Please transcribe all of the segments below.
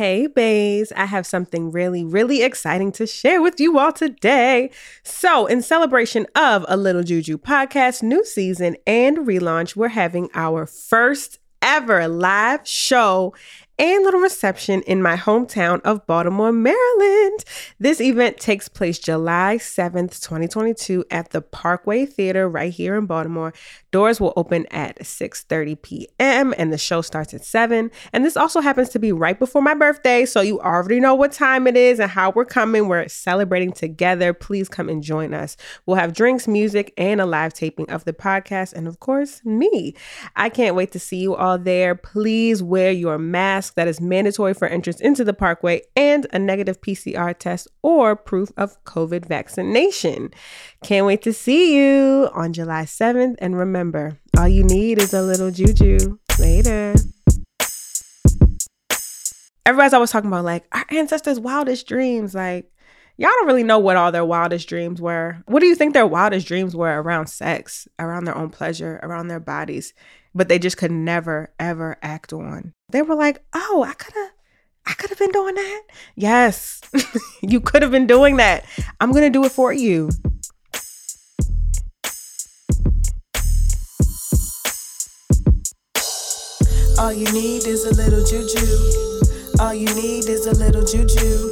Hey, baes, I have something really, really exciting to share with you all today. So, in celebration of a Little Juju podcast new season and relaunch, we're having our first ever live show and little reception in my hometown of Baltimore, Maryland. This event takes place July 7th, 2022 at the Parkway Theater right here in Baltimore. Doors will open at 6:30 p.m. and the show starts at 7. And this also happens to be right before my birthday, so you already know what time it is and how we're coming. We're celebrating together. Please come and join us. We'll have drinks, music, and a live taping of the podcast and of course, me. I can't wait to see you all there. Please wear your mask mask that is mandatory for entrance into the parkway and a negative PCR test or proof of COVID vaccination. Can't wait to see you on July 7th. And remember, all you need is a little juju. Later. Everybody's always talking about like our ancestors' wildest dreams. Like, y'all don't really know what all their wildest dreams were. What do you think their wildest dreams were around sex, around their own pleasure, around their bodies? But they just could never, ever act on. They were like, oh, I could have. I could have been doing that. Yes, you could have been doing that. I'm going to do it for you. All you need is a little juju. All you need is a little juju.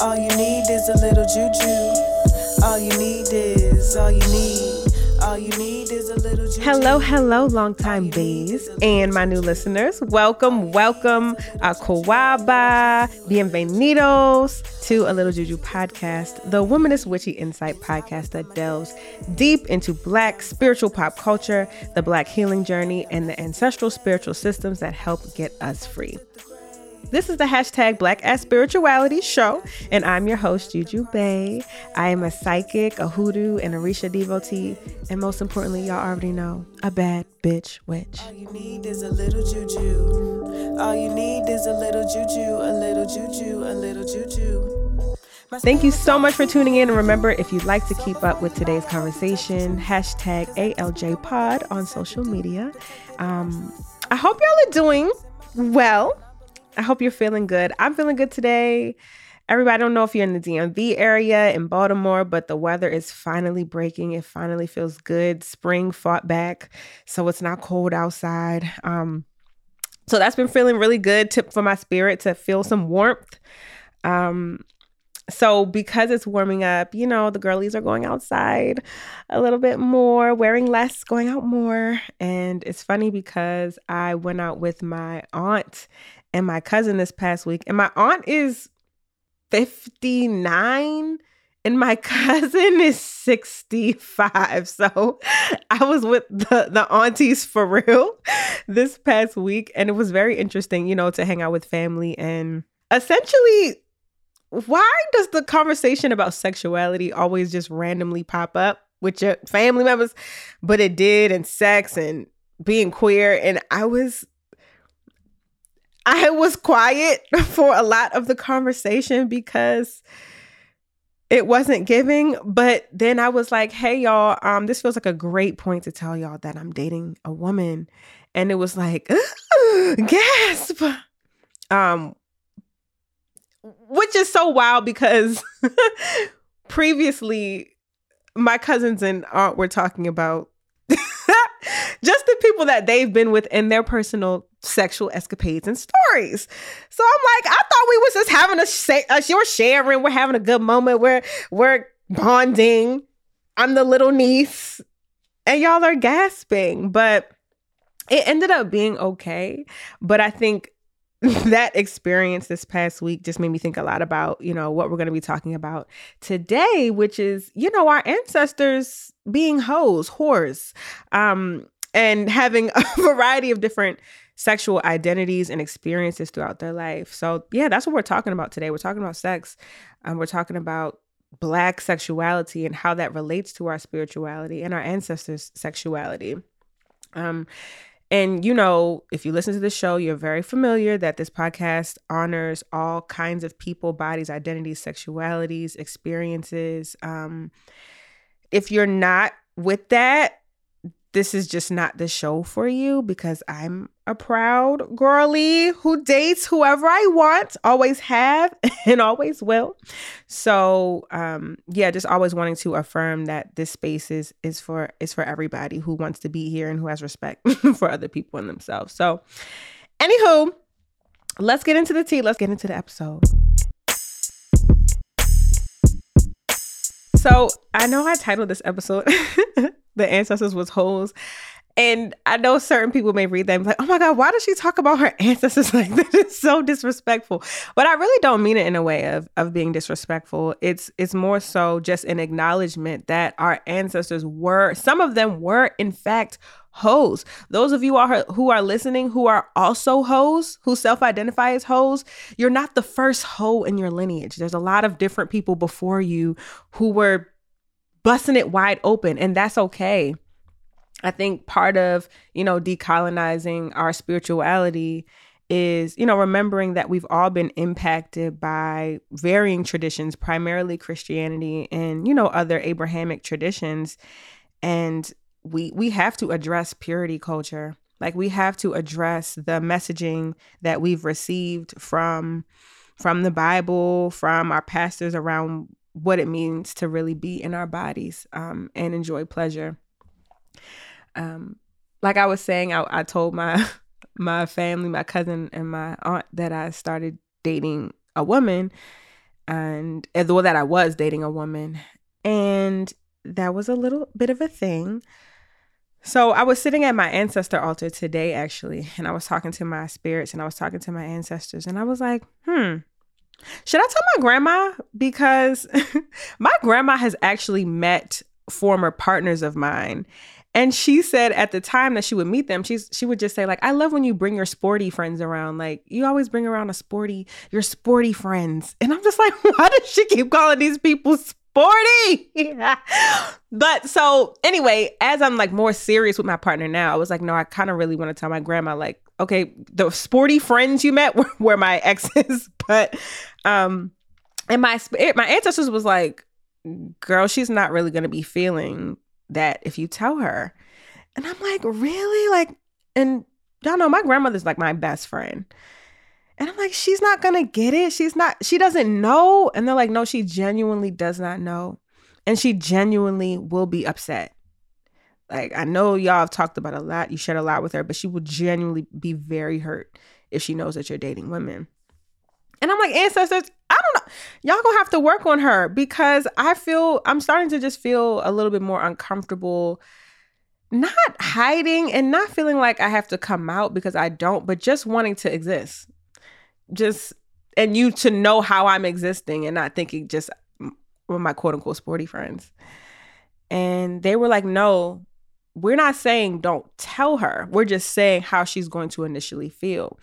All you need is a little juju. All you need is, all you need. All you need a. Hello, hello, longtime baes and my new listeners. Welcome, welcome, uh, Kawaba, bienvenidos to a Little Juju podcast, the womanist witchy insight podcast that delves deep into Black spiritual pop culture, the Black healing journey, and the ancestral spiritual systems that help get us free. This is the hashtag Black Ass Spirituality Show, and I'm your host, Juju Bae. I am a psychic, a hoodoo, and Orisha devotee, and most importantly, y'all already know, a bad bitch witch. All you need is a little juju. All you need is a little juju, a little juju, a little juju. Thank you so much for tuning in. And remember, if you'd like to keep up with today's conversation, hashtag ALJPod on social media. Um, I hope y'all are doing well. I hope you're feeling good. I'm feeling good today. Everybody, I don't know if you're in the DMV area in Baltimore, but the weather is finally breaking. It finally feels good. Spring fought back, so it's not cold outside. Um, so that's been feeling really good. Tip for my spirit to feel some warmth. Um, so because it's warming up, you know, the girlies are going outside a little bit more, wearing less, going out more. And it's funny because I went out with my aunt and my cousin this past week, and my aunt is 59 and my cousin is 65. So I was with the, the aunties for real this past week. And it was very interesting, you know, to hang out with family. And essentially, why does the conversation about sexuality always just randomly pop up with your family members? But it did, and sex and being queer. And I was I was quiet for a lot of the conversation because it wasn't giving. But then I was like, hey, y'all, um, this feels like a great point to tell y'all that I'm dating a woman. And it was like, gasp. Um, which is so wild because previously my cousins and aunt were talking about just the people that they've been with in their personal sexual escapades and stories. So I'm like, I thought we was just having a, sh- a you're sharing, we're having a good moment, we're we're bonding. I'm the little niece, and y'all are gasping, but it ended up being okay. But I think that experience this past week just made me think a lot about, you know, what we're going to be talking about today, which is, you know, our ancestors being hoes, whores, um, and having a variety of different sexual identities and experiences throughout their life. So, yeah, that's what we're talking about today. We're talking about sex. Um, we're talking about Black sexuality and how that relates to our spirituality and our ancestors' sexuality. Um, and you know, if you listen to the show, you're very familiar that this podcast honors all kinds of people, bodies, identities, sexualities, experiences. Um, if you're not with that, this is just not the show for you because I'm a proud girly who dates whoever I want, always have and always will. So, um yeah, just always wanting to affirm that this space is is for is for everybody who wants to be here and who has respect for other people and themselves. So, anywho, let's get into the tea. Let's get into the episode. So, I know I titled this episode the ancestors was hoes. And I know certain people may read them like, oh my God, why does she talk about her ancestors like this? It's so disrespectful. But I really don't mean it in a way of of being disrespectful. It's it's more so just an acknowledgement that our ancestors were, some of them were in fact hoes. Those of you are, who are listening who are also hoes, who self-identify as hoes, you're not the first hoe in your lineage. There's a lot of different people before you who were busting it wide open, and that's okay. I think part of, you know, decolonizing our spirituality is, you know, remembering that we've all been impacted by varying traditions, primarily Christianity and, you know, other Abrahamic traditions. And we we have to address purity culture. Like we have to address the messaging that we've received from from the Bible, from our pastors around what it means to really be in our bodies um, and enjoy pleasure. Um, like I was saying, I, I told my my family, my cousin, and my aunt that I started dating a woman, and well, that I was dating a woman, and that was a little bit of a thing. So I was sitting at my ancestor altar today, actually, and I was talking to my spirits, and I was talking to my ancestors, and I was like, hmm should I tell my grandma? Because my grandma has actually met former partners of mine. And she said at the time that she would meet them, she's she would just say, like, I love when you bring your sporty friends around. Like, you always bring around a sporty, your sporty friends. And I'm just like, why does she keep calling these people sporty? but so anyway, as I'm like more serious with my partner now, I was like, no, I kind of really want to tell my grandma, like, okay, the sporty friends you met were, were my exes, but um, and my my ancestors was like, girl, she's not really gonna be feeling that if you tell her. And I'm like, really? Like, and y'all know my grandmother's like my best friend. And I'm like, she's not gonna get it. She's not, she doesn't know. And they're like, no, she genuinely does not know. And she genuinely will be upset. Like, I know y'all have talked about a lot. You shared a lot with her, but she will genuinely be very hurt if she knows that you're dating women. And I'm like, ancestors, I don't know. Y'all gonna have to work on her because I feel I'm starting to just feel a little bit more uncomfortable, not hiding and not feeling like I have to come out because I don't, but just wanting to exist. Just and you to know how I'm existing and not thinking just with my quote unquote sporty friends. And they were like, no, we're not saying don't tell her. We're just saying how she's going to initially feel.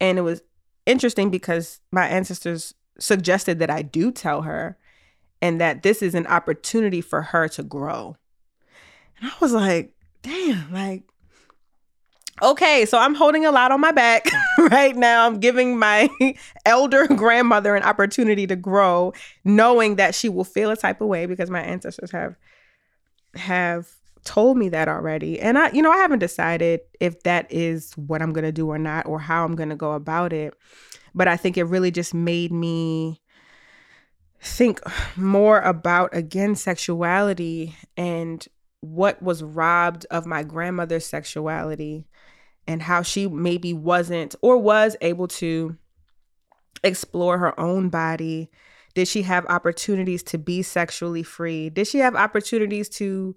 And it was interesting because my ancestors suggested that I do tell her and that this is an opportunity for her to grow. And I was like, damn, like, okay, so I'm holding a lot on my back right now. I'm giving my elder grandmother an opportunity to grow, knowing that she will feel a type of way because my ancestors have have told me that already. And I, you know, I haven't decided if that is what I'm going to do or not or how I'm going to go about it. But I think it really just made me think more about, again, sexuality and what was robbed of my grandmother's sexuality and how she maybe wasn't or was able to explore her own body. Did she have opportunities to be sexually free? Did she have opportunities to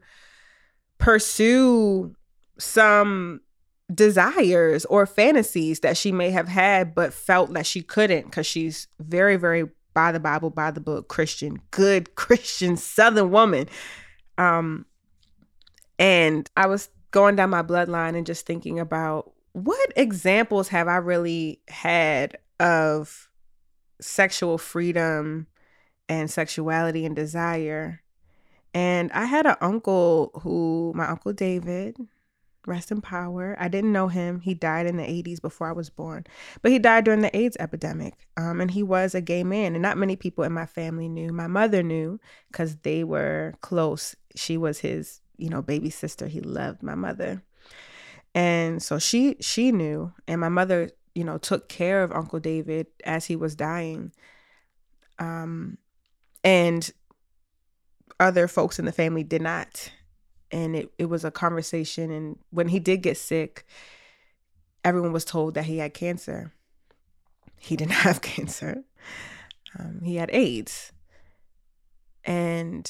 pursue some desires or fantasies that she may have had but felt that she couldn't because she's very very by the bible by the book christian good christian southern woman. Um and i was going down my bloodline and just thinking about what examples have i really had of sexual freedom and sexuality and desire. And I had an uncle who, my uncle David, rest in power. I didn't know him. He died in the 80s before I was born, but he died during the AIDS epidemic. Um, and he was a gay man, and not many people in my family knew. My mother knew because they were close. She was his you know, baby sister. He loved my mother. And so she she knew and my mother, you know, took care of Uncle David as he was dying. Um and other folks in the family did not. And it, it was a conversation. And when he did get sick, everyone was told that he had cancer. He didn't have cancer, um, he had AIDS. And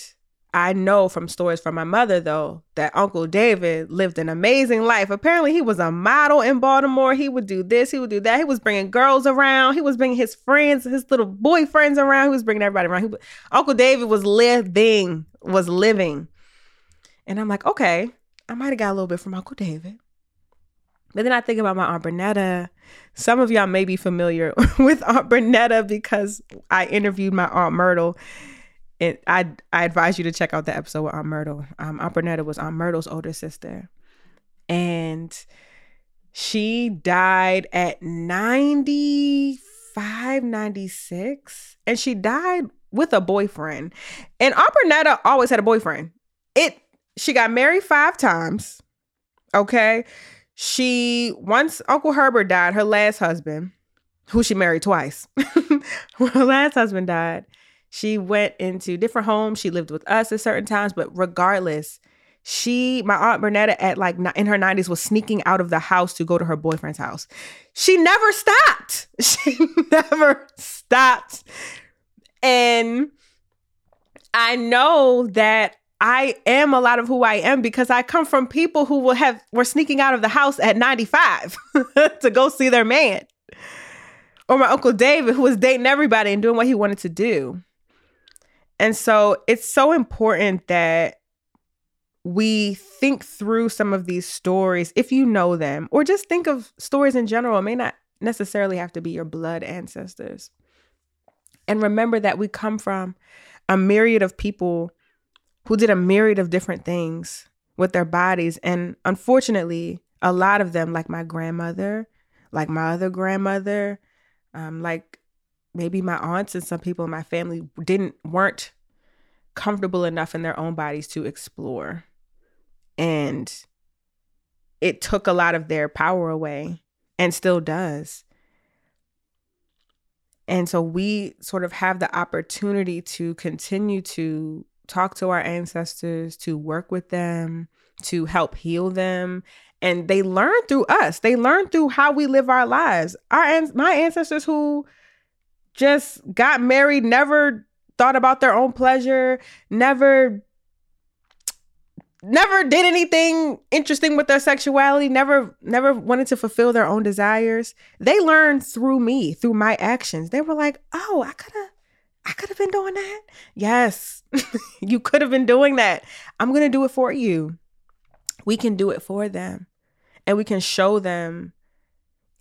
I know from stories from my mother, though, that Uncle David lived an amazing life. Apparently, he was a model in Baltimore. He would do this, he would do that. He was bringing girls around. He was bringing his friends, his little boyfriends around. He was bringing everybody around. He, Uncle David was living, was living. And I'm like, okay, I might have got a little bit from Uncle David. But then I think about my Aunt Bernetta. Some of y'all may be familiar with Aunt Bernetta because I interviewed my Aunt Myrtle And I I advise you to check out the episode with Aunt Myrtle. Um, Aunt Bernetta was Aunt Myrtle's older sister, and she died at 95, 96, and she died with a boyfriend. And Aunt Bernetta always had a boyfriend. It she got married five times. Okay, she once Uncle Herbert died, her last husband, who she married twice. her last husband died she went into different homes. She lived with us at certain times, but regardless, she, my aunt Bernetta, at like in her 90s, was sneaking out of the house to go to her boyfriend's house. She never stopped. She never stopped. And I know that I am a lot of who I am because I come from people who will have were sneaking out of the house at 95 to go see their man. Or my Uncle David, who was dating everybody and doing what he wanted to do. And so it's so important that we think through some of these stories if you know them, or just think of stories in general. It may not necessarily have to be your blood ancestors. And remember that we come from a myriad of people who did a myriad of different things with their bodies. And unfortunately, a lot of them, like my grandmother, like my other grandmother, um, like maybe my aunts and some people in my family didn't weren't comfortable enough in their own bodies to explore and it took a lot of their power away and still does and so we sort of have the opportunity to continue to talk to our ancestors to work with them to help heal them and they learn through us they learn through how we live our lives our my ancestors who just got married, never thought about their own pleasure, never never did anything interesting with their sexuality, never never wanted to fulfill their own desires. They learned through me, through my actions. They were like, "Oh, I could have I could have been doing that." Yes. you could have been doing that. I'm going to do it for you. We can do it for them. And we can show them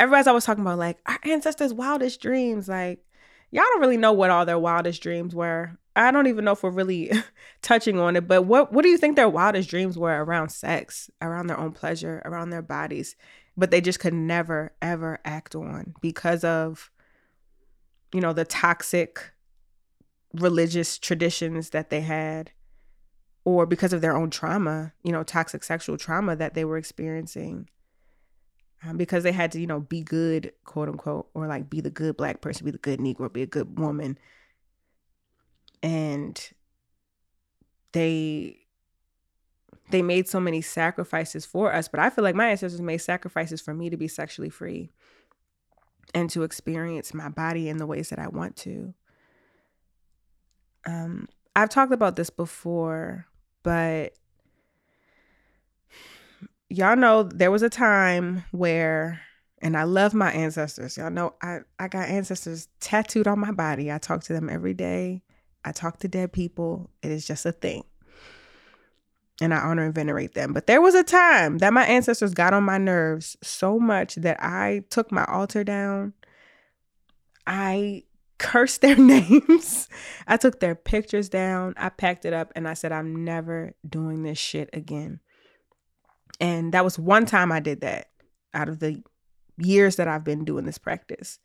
everybody's always talking about like our ancestors' wildest dreams like y'all don't really know what all their wildest dreams were. I don't even know if we're really touching on it, but what what do you think their wildest dreams were around sex, around their own pleasure, around their bodies, but they just could never ever act on because of you know the toxic religious traditions that they had or because of their own trauma, you know, toxic sexual trauma that they were experiencing um, because they had to, you know, be good, quote unquote, or like be the good black person, be the good Negro, be a good woman. And they they made so many sacrifices for us, but I feel like my ancestors made sacrifices for me to be sexually free and to experience my body in the ways that I want to. Um, I've talked about this before, but y'all know there was a time where and I love my ancestors. Y'all know I, I got ancestors tattooed on my body. I talk to them every day. I talk to dead people. It is just a thing. And I honor and venerate them. But there was a time that my ancestors got on my nerves so much that I took my altar down. I cursed their names. I took their pictures down. I packed it up and I said, I'm never doing this shit again. And that was one time I did that out of the years that I've been doing this practice.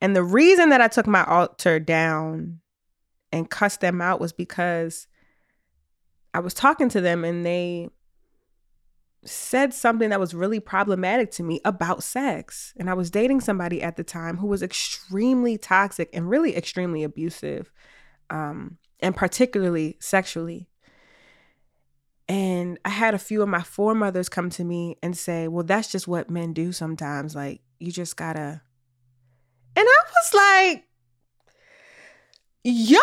And the reason that I took my altar down and cussed them out was because I was talking to them and they said something that was really problematic to me about sex. And I was dating somebody at the time who was extremely toxic and really extremely abusive, um, and particularly sexually. And I had a few of my foremothers come to me and say, Well, that's just what men do sometimes. Like, you just gotta. And I was like, Yeah,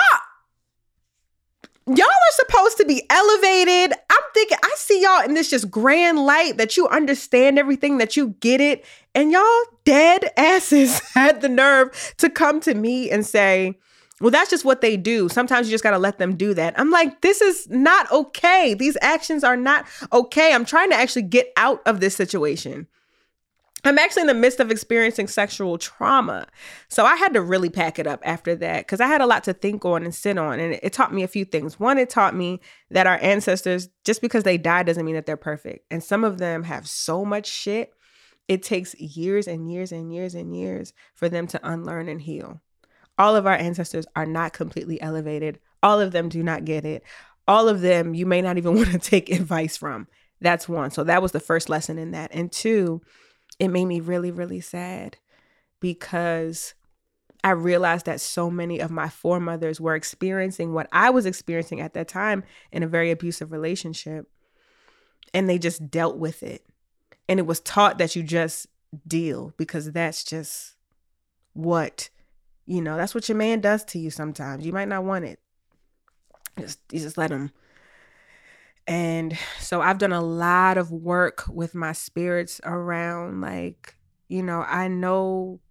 y'all are supposed to be elevated. I'm thinking, I see y'all in this just grand light that you understand everything, that you get it. And y'all dead asses had the nerve to come to me and say, well, that's just what they do. Sometimes you just got to let them do that. I'm like, this is not okay. These actions are not okay. I'm trying to actually get out of this situation. I'm actually in the midst of experiencing sexual trauma. So I had to really pack it up after that because I had a lot to think on and sit on. And it, taught me a few things. One, it taught me that our ancestors, just because they died, doesn't mean that they're perfect. And some of them have so much shit, it takes years and years and years and years for them to unlearn and heal. All of our ancestors are not completely elevated. All of them do not get it. All of them, you may not even want to take advice from. That's one. So that was the first lesson in that. And two, it made me really, really sad because I realized that so many of my foremothers were experiencing what I was experiencing at that time in a very abusive relationship. And they just dealt with it. And it was taught that you just deal because that's just what, you know, that's what your man does to you sometimes. You might not want it. Just, you just let him and so I've done a lot of work with my spirits around, like, you know, I know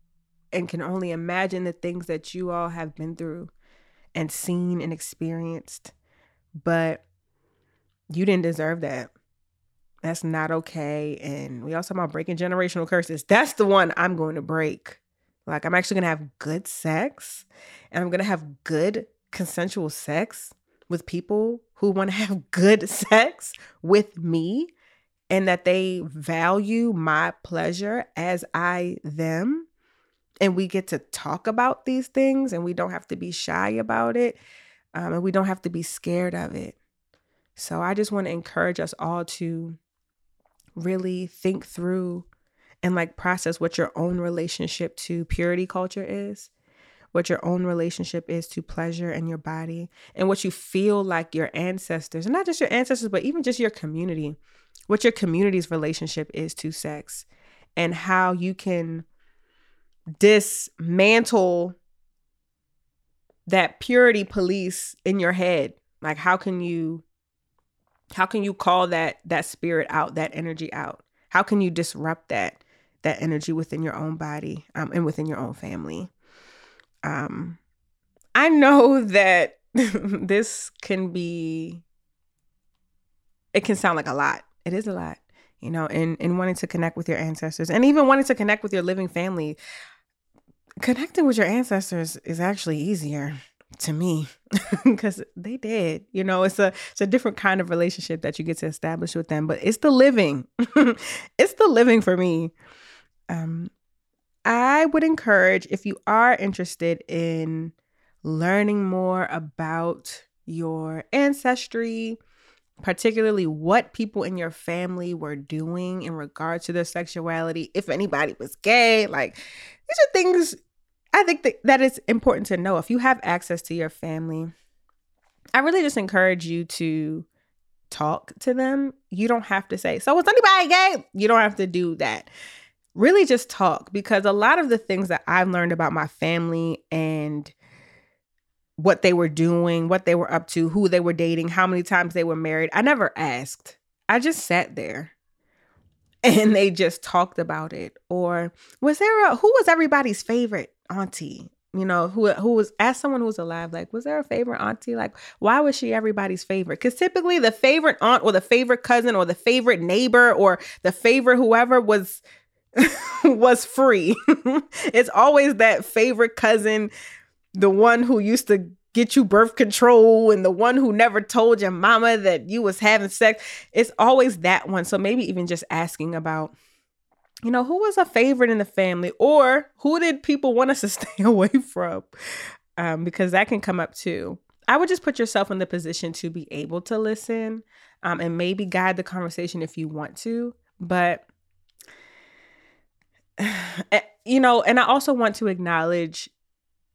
and can only imagine the things that you all have been through and seen and experienced. But you didn't deserve that. That's not okay. And we also talk about breaking generational curses. That's the one I'm going to break. Like, I'm actually going to have good sex and I'm going to have good consensual sex with people who want to have good sex with me and that they value my pleasure as I them. And we get to talk about these things and we don't have to be shy about it. Um, and we don't have to be scared of it. So I just want to encourage us all to really think through and like process what your own relationship to purity culture is what your own relationship is to pleasure and your body and what you feel like your ancestors, and not just your ancestors, but even just your community, what your community's relationship is to sex and how you can dismantle that purity police in your head. Like how can you how can you call that that spirit out, that energy out? How can you disrupt that that energy within your own body um, and within your own family? Um, I know that this can be, it can sound like a lot. It is a lot, you know, and, and wanting to connect with your ancestors and even wanting to connect with your living family. Connecting with your ancestors is actually easier to me because they did you know it's a it's a different kind of relationship that you get to establish with them but it's the living it's the living for me um I would encourage if you are interested in learning more about your ancestry, particularly what people in your family were doing in regards to their sexuality, if anybody was gay, like these are things I think that, that it's important to know. If you have access to your family, I really just encourage you to talk to them. You don't have to say, So, was anybody gay? You don't have to do that really just talk because a lot of the things that I've learned about my family and what they were doing, what they were up to, who they were dating, how many times they were married, I never asked. I just sat there and they just talked about it. Or was there a who was everybody's favorite auntie? You know, who who was as someone who was alive, like, was there a favorite auntie? Like, why was she everybody's favorite? Because typically the favorite aunt or the favorite cousin or the favorite neighbor or the favorite whoever was was free. it's always that favorite cousin, the one who used to get you birth control and the one who never told your mama that you was having sex. It's always that one. So maybe even just asking about you know, who was a favorite in the family or who did people want us to stay away from? Um, because that can come up too. I would just put yourself in the position to be able to listen um, and maybe guide the conversation if you want to. But, you know, and I also want to acknowledge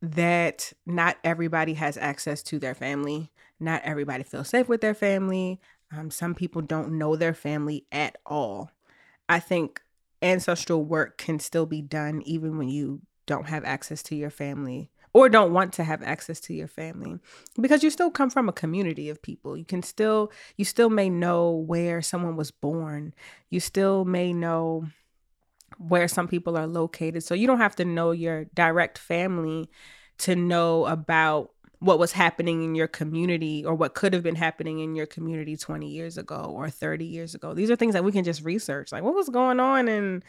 that not everybody has access to their family. Not everybody feels safe with their family. Um, some people don't know their family at all. I think ancestral work can still be done even when you don't have access to your family or don't want to have access to your family because you still come from a community of people you can still you still may know where someone was born you still may know where some people are located so you don't have to know your direct family to know about what was happening in your community or what could have been happening in your community 20 years ago or 30 years ago. These are things that we can just research. Like what was going on in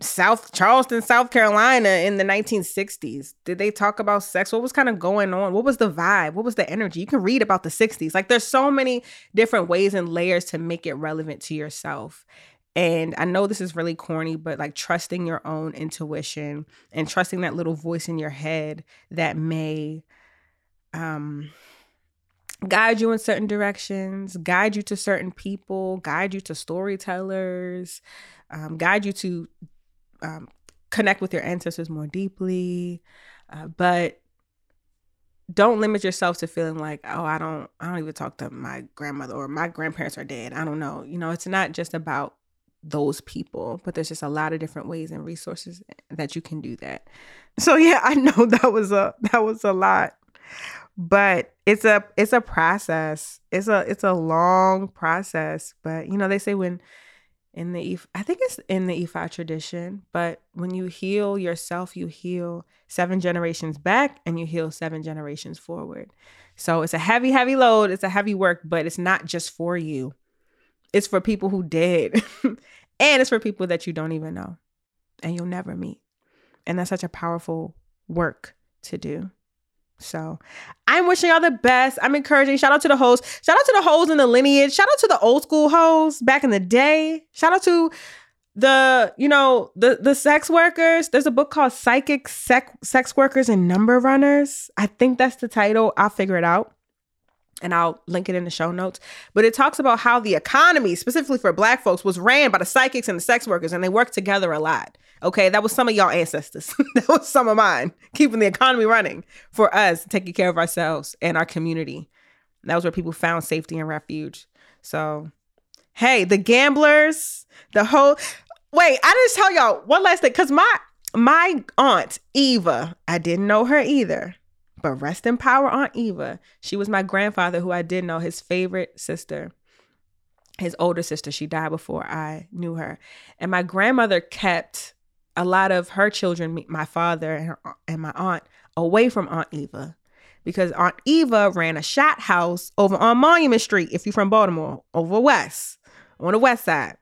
South Charleston, South Carolina in the 1960s? Did they talk about sex? What was kind of going on? What was the vibe? What was the energy? You can read about the 60s. Like there's so many different ways and layers to make it relevant to yourself. And I know this is really corny, but like trusting your own intuition and trusting that little voice in your head that may um guide you in certain directions, guide you to certain people, guide you to storytellers, um, guide you to um, connect with your ancestors more deeply. Uh, but don't limit yourself to feeling like, oh, I don't, I don't even talk to my grandmother or my grandparents are dead. I don't know. You know, it's not just about those people but there's just a lot of different ways and resources that you can do that. So yeah i know that was a that was a lot but it's a it's a process. It's a it's a long process but you know they say when in the i think it's in the ifa tradition but when you heal yourself you heal seven generations back and you heal seven generations forward. So it's a heavy heavy load it's a heavy work but it's not just for you it's for people who did. and it's for people that you don't even know and you'll never meet. And that's such a powerful work to do. So I'm wishing y'all the best. I'm encouraging. Shout out to the hoes. Shout out to the hoes in the lineage. Shout out to the old school hoes back in the day. Shout out to the, you know, the the sex workers. There's a book called Psychic Sex, sex Workers and Number Runners. I think that's the title. I'll figure it out and I'll link it in the show notes. But it talks about how the economy, specifically for black folks, was ran by the psychics and the sex workers, and they worked together a lot. Okay, that was some of y'all ancestors. that was some of mine, keeping the economy running for us, taking care of ourselves and our community. That was where people found safety and refuge. So, hey, the gamblers, the whole wait, I just tell y'all one last thing, because my my aunt Eva, I didn't know her either. But rest in power, Aunt Eva. She was my grandfather, who I did know, his favorite sister, his older sister. She died before I knew her. And my grandmother kept a lot of her children, my father and, her, and my aunt, away from Aunt Eva because Aunt Eva ran a shot house over on Monument Street, if you're from Baltimore, over west, on the west side.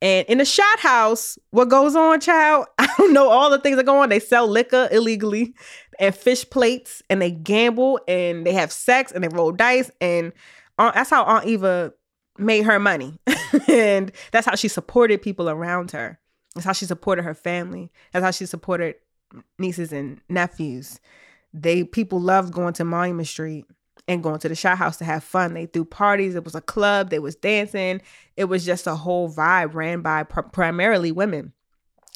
And in the shot house, what goes on, child? I don't know all the things that go on. They sell liquor illegally and fish plates and they gamble and they have sex and they roll dice. And Aunt, that's how Aunt Eva made her money. and that's how she supported people around her. That's how she supported her family. That's how she supported nieces and nephews. They people loved going to Monument Street and going to the shot house to have fun. They threw parties. It was a club. They was dancing. It was just a whole vibe ran by pr- primarily women.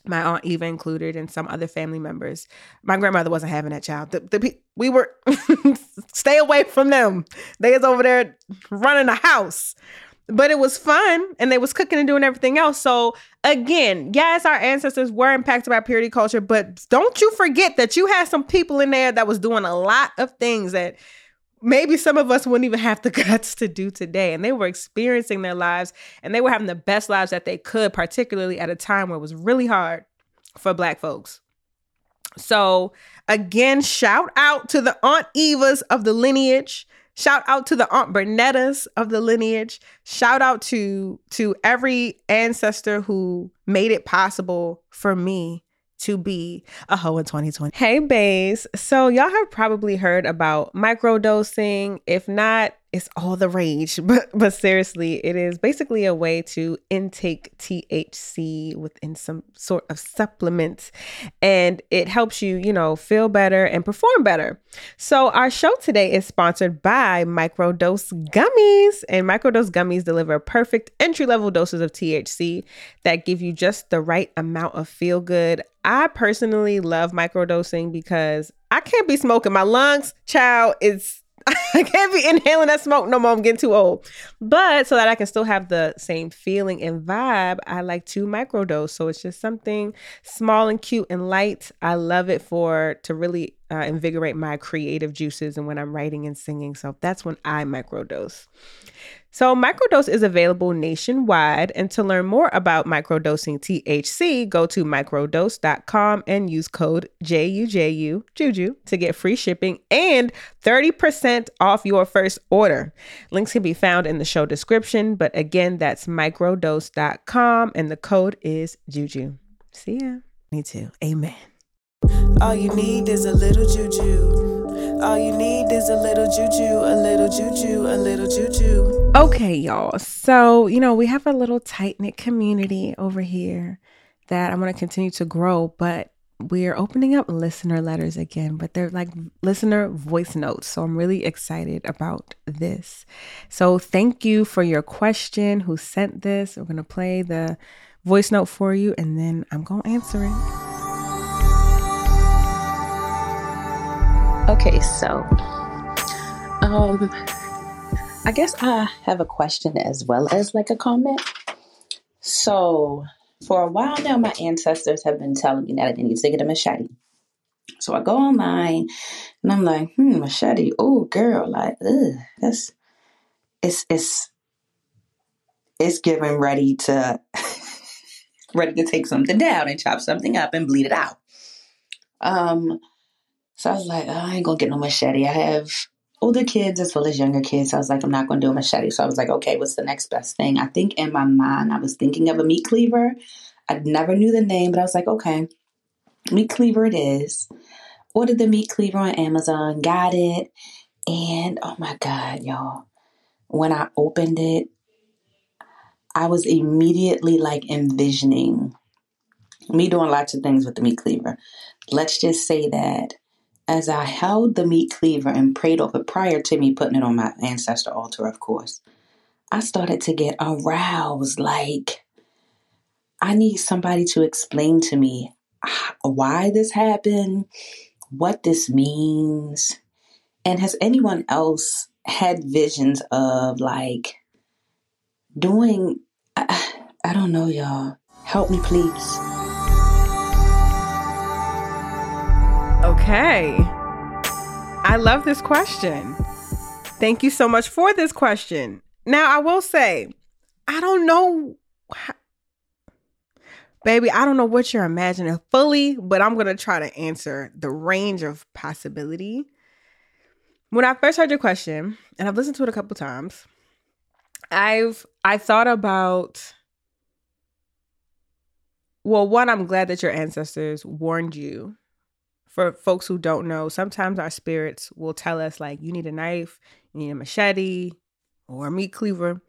My aunt Eva included, and some other family members. My grandmother wasn't having that child. The, the we were stay away from them. They was over there running the house, but it was fun, and they was cooking and doing everything else. So again, yes, our ancestors were impacted by purity culture, but don't you forget that you had some people in there that was doing a lot of things that maybe some of us wouldn't even have the guts to do today. And they were experiencing their lives and they were having the best lives that they could, particularly at a time where it was really hard for Black folks. So, again, shout out to the Aunt Evas of the lineage. Shout out to the Aunt Bernettas of the lineage. Shout out to to every ancestor who made it possible for me to be a hoe in 2020. Hey, baes. So, y'all have probably heard about microdosing. If not, it's all the rage, but but seriously, it is basically a way to intake THC within some sort of supplements and it helps you, you know, feel better and perform better. So our show today is sponsored by Microdose Gummies and Microdose Gummies deliver perfect entry-level doses of THC that give you just the right amount of feel good. I personally love microdosing because I can't be smoking my lungs, child, it's I can't be inhaling that smoke no more. I'm getting too old. But so that I can still have the same feeling and vibe, I like to microdose. So it's just something small and cute and light. I love it for to really uh, invigorate my creative juices and when I'm writing and singing. So that's when I microdose. So, microdose is available nationwide. And to learn more about microdosing THC, go to microdose.com and use code JUJU Juju to get free shipping and 30% off your first order. Links can be found in the show description. But again, that's microdose.com and the code is Juju. See ya. Me too. Amen. All you need is a little juju. All you need is a little juju, a little juju, a little juju. Okay, y'all. So, you know, we have a little tight knit community over here that I'm going to continue to grow, but we're opening up listener letters again, but they're like listener voice notes. So I'm really excited about this. So thank you for your question. Who sent this? We're going to play the voice note for you and then I'm going to answer it. Okay, so um I guess I have a question as well as like a comment. So for a while now my ancestors have been telling me that I need to get a machete. So I go online and I'm like, hmm, machete. Oh girl, like, ugh, that's it's it's it's getting ready to ready to take something down and chop something up and bleed it out. Um so I was like, oh, I ain't gonna get no machete. I have older kids as well as younger kids. So I was like, I'm not gonna do a machete. So I was like, okay, what's the next best thing? I think in my mind, I was thinking of a meat cleaver. I never knew the name, but I was like, okay, meat cleaver it is. Ordered the meat cleaver on Amazon, got it, and oh my god, y'all. When I opened it, I was immediately like envisioning me doing lots of things with the meat cleaver. Let's just say that as I held the meat cleaver and prayed over prior to me putting it on my ancestor altar, of course, I started to get aroused. Like, I need somebody to explain to me why this happened, what this means. And has anyone else had visions of like doing, I, I don't know, y'all. Help me, please. Okay. I love this question. Thank you so much for this question. Now, I will say, I don't know. Baby, I don't know what you're imagining fully, but I'm going to try to answer the range of possibility. When I first heard your question, and I've listened to it a couple times, I've I thought about well, one, I'm glad that your ancestors warned you for folks who don't know, sometimes our spirits will tell us, like, you need a knife, you need a machete, or a meat cleaver.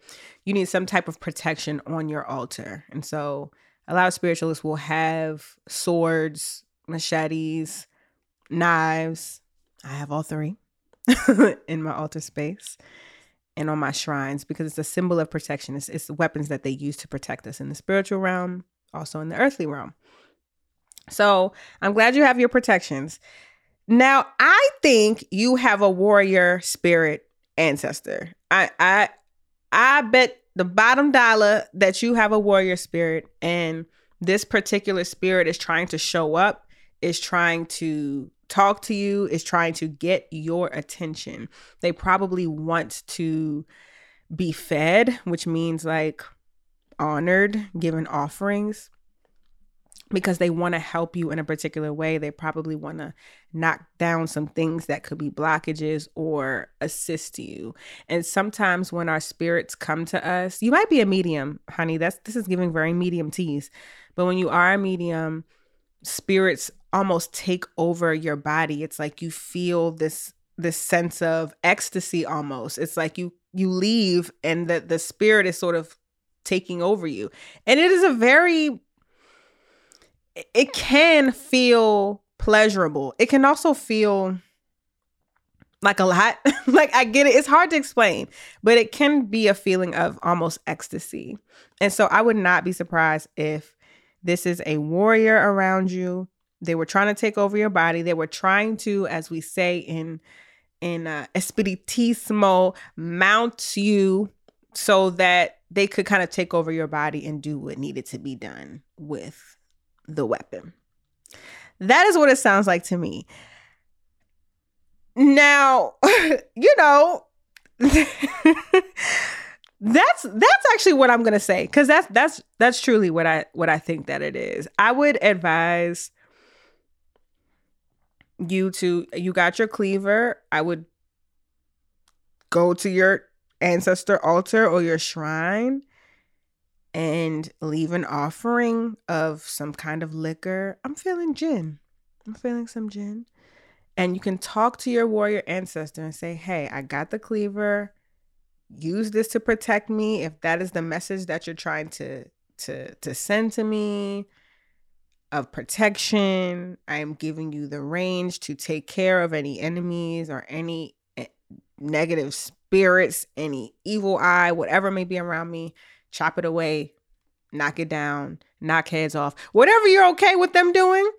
You need some type of protection on your altar. And so, a lot of spiritualists will have swords, machetes, knives. I have all three in my altar space and on my shrines because it's a symbol of protection. It's, it's weapons that they use to protect us in the spiritual realm, also in the earthly realm. So I'm glad you have your protections. Now I think you have a warrior spirit ancestor. I I I bet the bottom dollar that you have a warrior spirit and this particular spirit is trying to show up, is trying to talk to you, is trying to get your attention. They probably want to be fed, which means like honored, given offerings because they want to help you in a particular way. They probably want to knock down some things that could be blockages or assist you. And sometimes when our spirits come to us, you might be a medium, honey. That's this is giving very medium teas. But when you are a medium, spirits almost take over your body. It's like you feel this this sense of ecstasy almost. It's like you you leave and the the spirit is sort of taking over you. And it is a very it can feel pleasurable. It can also feel like a lot. like I get it. It's hard to explain, but it can be a feeling of almost ecstasy. And so I would not be surprised if this is a warrior around you. They were trying to take over your body. They were trying to, as we say in in uh, espiritismo, mount you so that they could kind of take over your body and do what needed to be done with the weapon. That is what it sounds like to me. Now, you know, that's that's actually what I'm to say cuz that's that's that's truly what I what I think that it is. I would advise you to you got your cleaver, I would go to your ancestor altar or your shrine and leave an offering of some kind of liquor. I'm feeling gin. I'm feeling some gin. And you can talk to your warrior ancestor and say, hey, I got the cleaver. Use this to protect me if that is the message that you're trying to to to send to me of protection. I am giving you the range to take care of any enemies or any eh, negative spirits, any evil eye, whatever may be around me chop it away, knock it down, knock heads off. Whatever you're okay with them doing,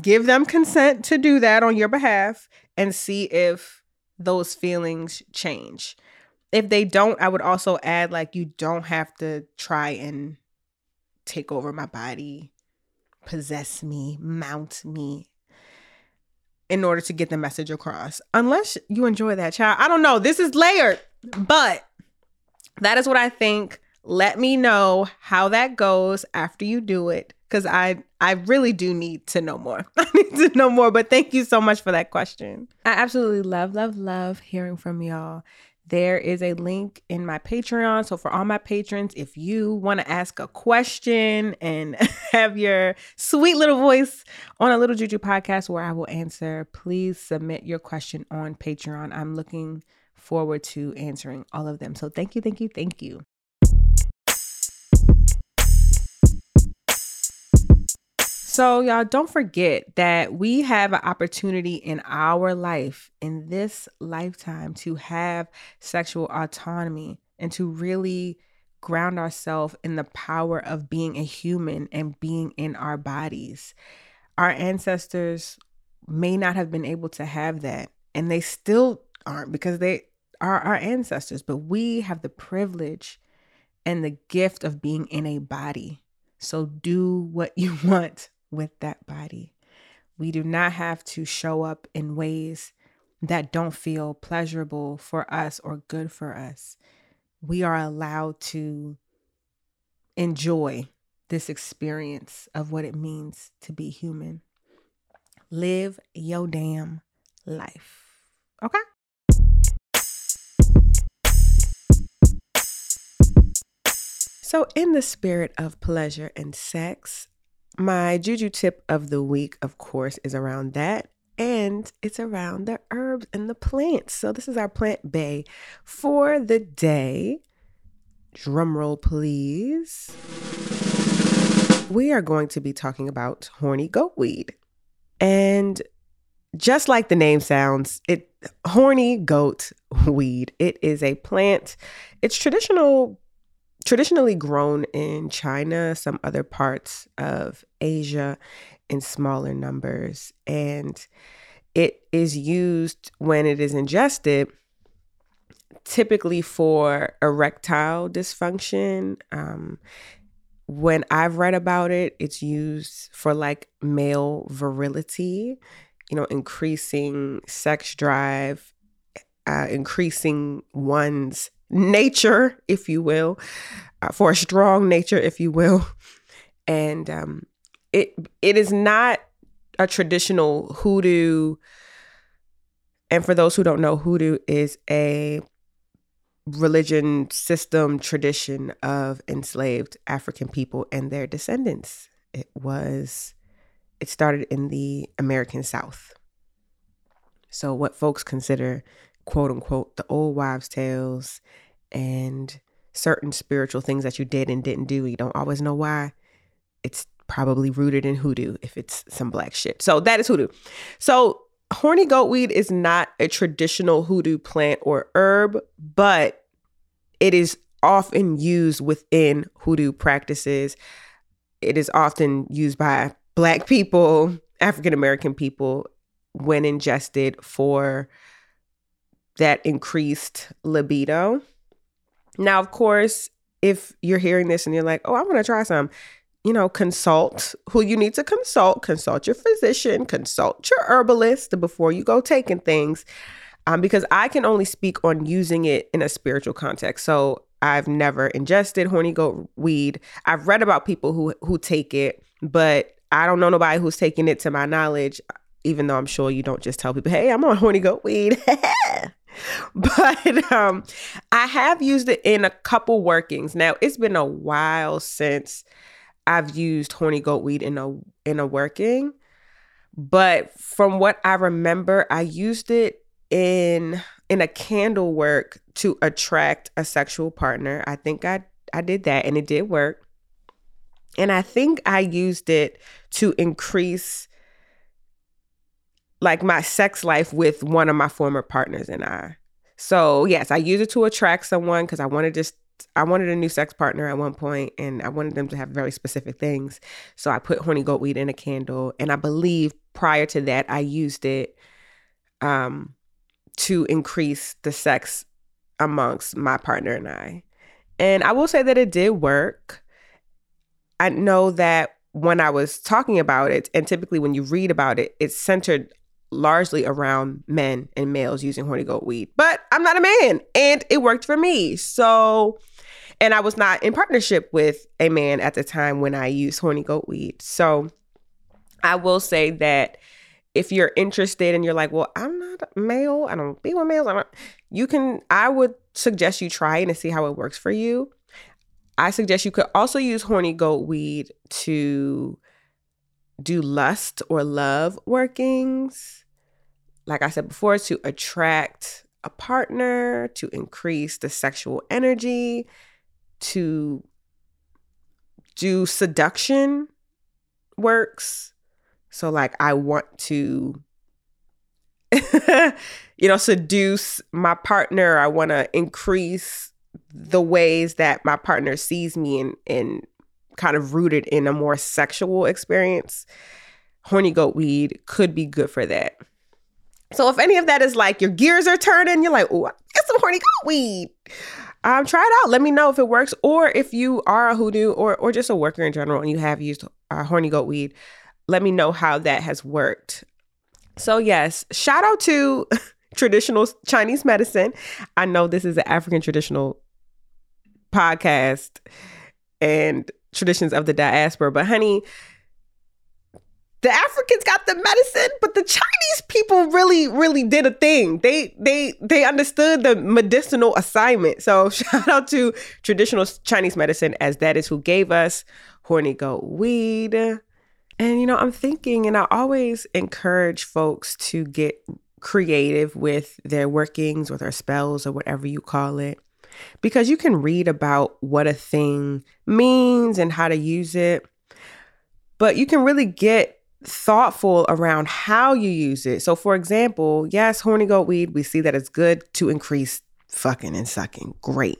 give them consent to do that on your behalf and see if those feelings change. If they don't, I would also add like you don't have to try and take over my body, possess me, mount me in order to get the message across. Unless you enjoy that child. I don't know. This is layered, but that is what I think let me know how that goes after you do it because I I really do need to know more. I need to know more. But thank you so much for that question. I absolutely love, love, love hearing from y'all. There is a link in my Patreon. So for all my patrons, if you want to ask a question and have your sweet little voice on a little juju podcast where I will answer, please submit your question on Patreon. I'm looking forward to answering all of them. So thank you, thank you, thank you. So, y'all, don't forget that we have an opportunity in our life, in this lifetime, to have sexual autonomy and to really ground ourselves in the power of being a human and being in our bodies. Our ancestors may not have been able to have that, and they still aren't because they are our ancestors, but we have the privilege and the gift of being in a body. So, do what you want with that body. We do not have to show up in ways that don't feel pleasurable for us or good for us. We are allowed to enjoy this experience of what it means to be human. Live your damn life. Okay? So, in the spirit of pleasure and sex, my juju tip of the week, of course, is around that. And it's around the herbs and the plants. So, this is our plant bay for the day. Drumroll, please. We are going to be talking about horny goatweed. And just like the name sounds, it horny goat weed. It is a plant. It's traditional traditionally grown in China, some other parts of Asia in smaller numbers. And it is used when it is ingested typically for erectile dysfunction. Um, when I've read about it, it's used for like male virility, you know, increasing sex drive, uh, increasing one's nature, if you will, uh, for a strong nature, if you will. And um, it it is not a traditional hoodoo. And for those who don't know, hoodoo is a religion system tradition of enslaved African people and their descendants. It was it started in the American South. So, what folks consider quote unquote the old wives' tales and certain spiritual things that you did and didn't do, you don't always know why. It's probably rooted in hoodoo if it's some black shit. So, that is hoodoo. So, horny goatweed is not a traditional hoodoo plant or herb, but it is often used within hoodoo practices. It is often used by Black people, African American people, when ingested for that increased libido. Now, of course, if you're hearing this and you're like, oh, I want to try some, you know, consult who you need to consult, consult your physician, consult your herbalist before you go taking things. Um, because I can only speak on using it in a spiritual context. So I've never ingested horny goat weed. I've read about people who who take it, but I don't know nobody who's taking it to my knowledge, even though I'm sure you don't just tell people, hey, I'm on horny goat weed. but um, I have used it in a couple workings. Now it's been a while since I've used horny goat weed in a in a working, but from what I remember, I used it in in a candle work to attract a sexual partner. I think I I did that and it did work. And I think I used it to increase like my sex life with one of my former partners and I. So, yes, I used it to attract someone because I wanted just I wanted a new sex partner at one point and I wanted them to have very specific things. So I put horny goat weed in a candle and I believe prior to that I used it um to increase the sex amongst my partner and I. And I will say that it did work. I know that when I was talking about it, and typically when you read about it, it's centered largely around men and males using horny goat weed. But I'm not a man and it worked for me. So, and I was not in partnership with a man at the time when I used horny goat weed. So, I will say that if you're interested and you're like, well, I'm not a male, I don't be with males, I don't, you can, I would suggest you try it and see how it works for you. I suggest you could also use horny goat weed to do lust or love workings. Like I said before, to attract a partner, to increase the sexual energy, to do seduction works. So, like, I want to, you know, seduce my partner. I want to increase the ways that my partner sees me and and kind of rooted in a more sexual experience. Horny goat weed could be good for that. So if any of that is like your gears are turning, you're like, oh, get some horny goat weed. Um, try it out. Let me know if it works, or if you are a hoodoo or or just a worker in general and you have used uh, horny goat weed. Let me know how that has worked. So yes, shout out to traditional Chinese medicine. I know this is an African traditional podcast and traditions of the diaspora, but honey, the Africans got the medicine, but the Chinese people really, really did a thing. They they they understood the medicinal assignment. So shout out to traditional Chinese medicine as that is who gave us horny goat weed. And you know, I'm thinking, and I always encourage folks to get creative with their workings or their spells or whatever you call it because you can read about what a thing means and how to use it, but you can really get thoughtful around how you use it. So, for example, yes, horny goat weed, we see that it's good to increase fucking and sucking. Great.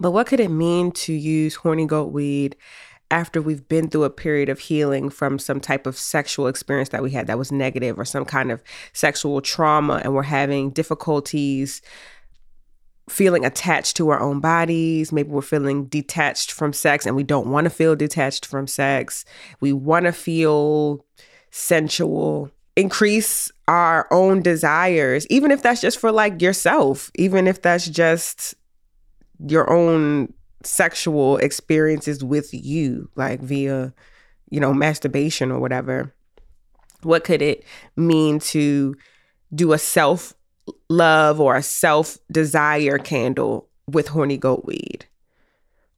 But what could it mean to use horny goat weed after we've been through a period of healing from some type of sexual experience that we had that was negative or some kind of sexual trauma and we're having difficulties feeling attached to our own bodies. Maybe we're feeling detached from sex and we don't want to feel detached from sex. We want to feel sensual. Increase our own desires, even if that's just for like yourself, even if that's just your own sexual experiences with you, like via, you know, masturbation or whatever. What could it mean to do a self love or a self desire candle with horny goat weed?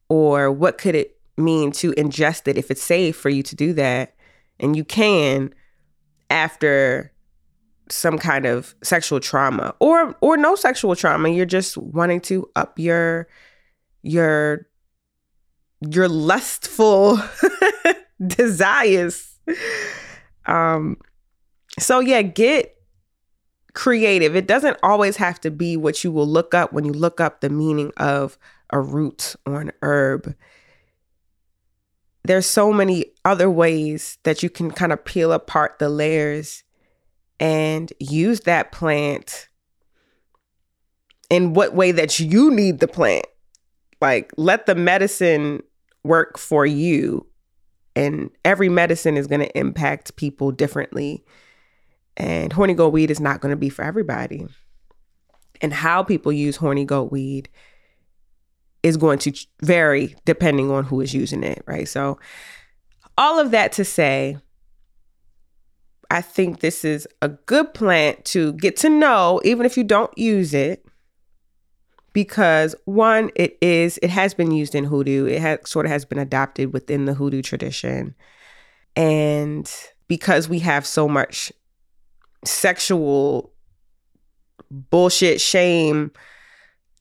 Or what could it mean to ingest it if it's safe for you to do that? And you can after some kind of sexual trauma or or no sexual trauma you're just wanting to up your your your lustful desires um so yeah get creative it doesn't always have to be what you will look up when you look up the meaning of a root or an herb there's so many other ways that you can kind of peel apart the layers and use that plant in what way that you need the plant. Like let the medicine work for you. And every medicine is going to impact people differently. And horny goat weed is not going to be for everybody. And how people use horny goat weed is going to vary depending on who is using it, right? So, all of that to say, I think this is a good plant to get to know, even if you don't use it. Because one, it is, it has been used in hoodoo. It has sort of has been adopted within the hoodoo tradition. And because we have so much sexual bullshit, shame,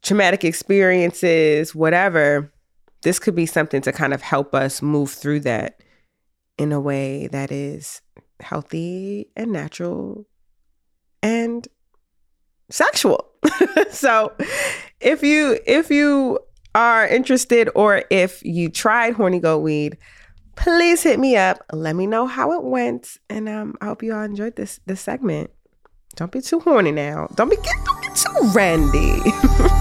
traumatic experiences, whatever, this could be something to kind of help us move through that in a way that is healthy and natural and sexual. so if you if you are interested or if you tried horny goat weed, please hit me up. Let me know how it went. And um, I hope you all enjoyed this this segment. Don't be too horny now. Don't be get don't get too randy.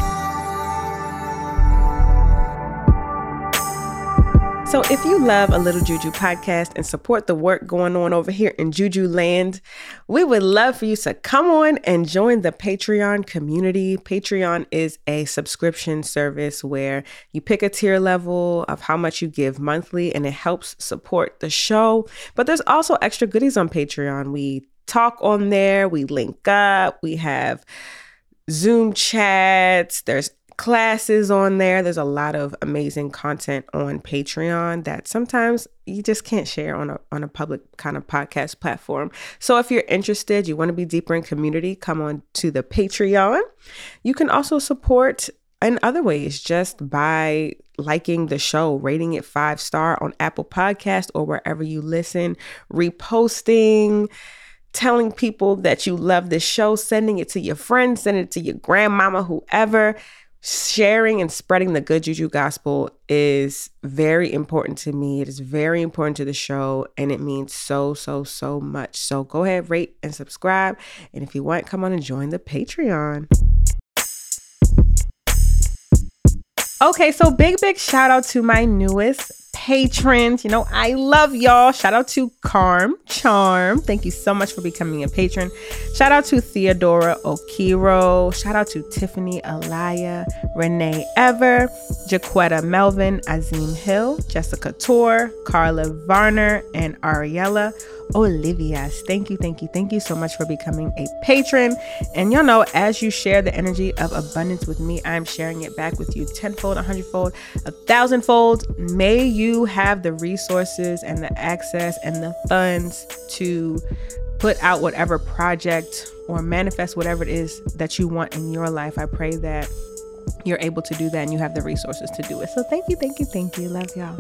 So, if you love a Little Juju podcast and support the work going on over here in Juju Land, we would love for you to come on and join the Patreon community. Patreon is a subscription service where you pick a tier level of how much you give monthly and it helps support the show. But there's also extra goodies on Patreon. We talk on there, we link up, we have Zoom chats, there's classes on there. There's a lot of amazing content on Patreon that sometimes you just can't share on a on a public kind of podcast platform. So if you're interested, you want to be deeper in community, come on to the Patreon. You can also support in other ways just by liking the show, rating it 5 star on Apple Podcast or wherever you listen, reposting telling people that you love this show, sending it to your friends, sending it to your grandmama, whoever sharing and spreading the good juju gospel is very important to me. It is very important to the show and it means so, so, so much. So go ahead, rate and subscribe. And if you want, come on and join the Patreon. Okay, so big, big shout out to my newest patrons. You know, I love y'all. Shout out to Carm Charm. Thank you so much for becoming a patron. Shout out to Theodora Okiro. Shout out to Tiffany Alaya, Renee Ever, Jaquetta Melvin, Azim Hill, Jessica Tor, Carla Varner, and Ariella. Olivias. Thank you, thank you, thank you so much for becoming a patron. And you know, as you share the energy of abundance with me, I'm sharing it back with you tenfold, a hundredfold, a thousandfold. May you have the resources and the access and the funds to put out whatever project or manifest whatever it is that you want in your life. I pray that you're able to do that and you have the resources to do it. So thank you, thank you, thank you. Love y'all.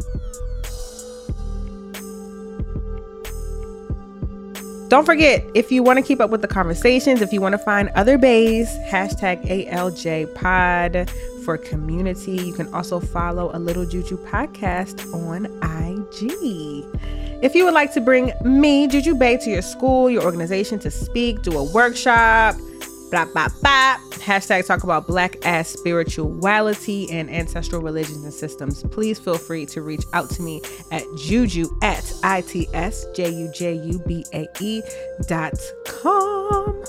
Don't forget, if you want to keep up with the conversations, if you want to find other baes, hashtag ALJ pod for community. You can also follow a Little Juju podcast on IG. If you would like to bring me, Juju Bae, to your school, your organization to speak, do a workshop, blah. Hashtag talk about black ass spirituality and ancestral religions and systems. Please feel free to reach out to me at juju at I-T-S-J-U-J-U-B-A-E dot com.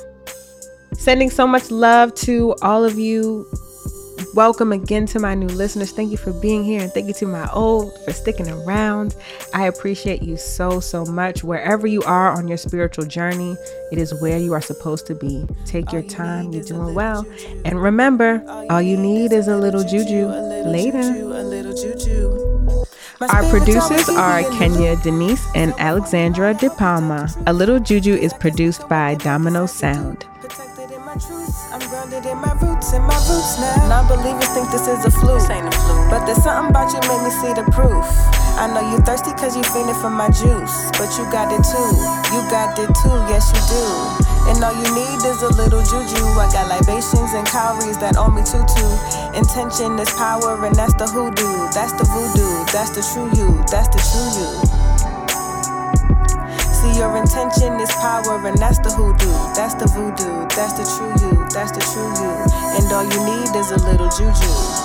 Sending so much love to all of you Welcome again to my new listeners. Thank you for being here and thank you to my old for sticking around. I appreciate you so, so much. Wherever you are on your spiritual journey, it is where you are supposed to be. Take your time, you're doing well. And remember, all you need is a little juju. Later. Our producers are Kenya Denise and Alexandra De Palma. A Little Juju is produced by Domino Sound. I'm grounded in my roots, in my roots now. Non-believers think this is a fluke. This ain't a fluke. But there's something about you make me see the proof. I know you thirsty cause you feeling for my juice. But you got it too. You got it too, yes you do. And all you need is a little juju. I got libations and calories that owe me tutu. Intention is power, and that's the hoodoo. That's the voodoo. That's the true you. That's the true you. See, your intention is power, and that's the hoodoo. That's the voodoo. That's the true you. That's the true you. And all you need is a little juju.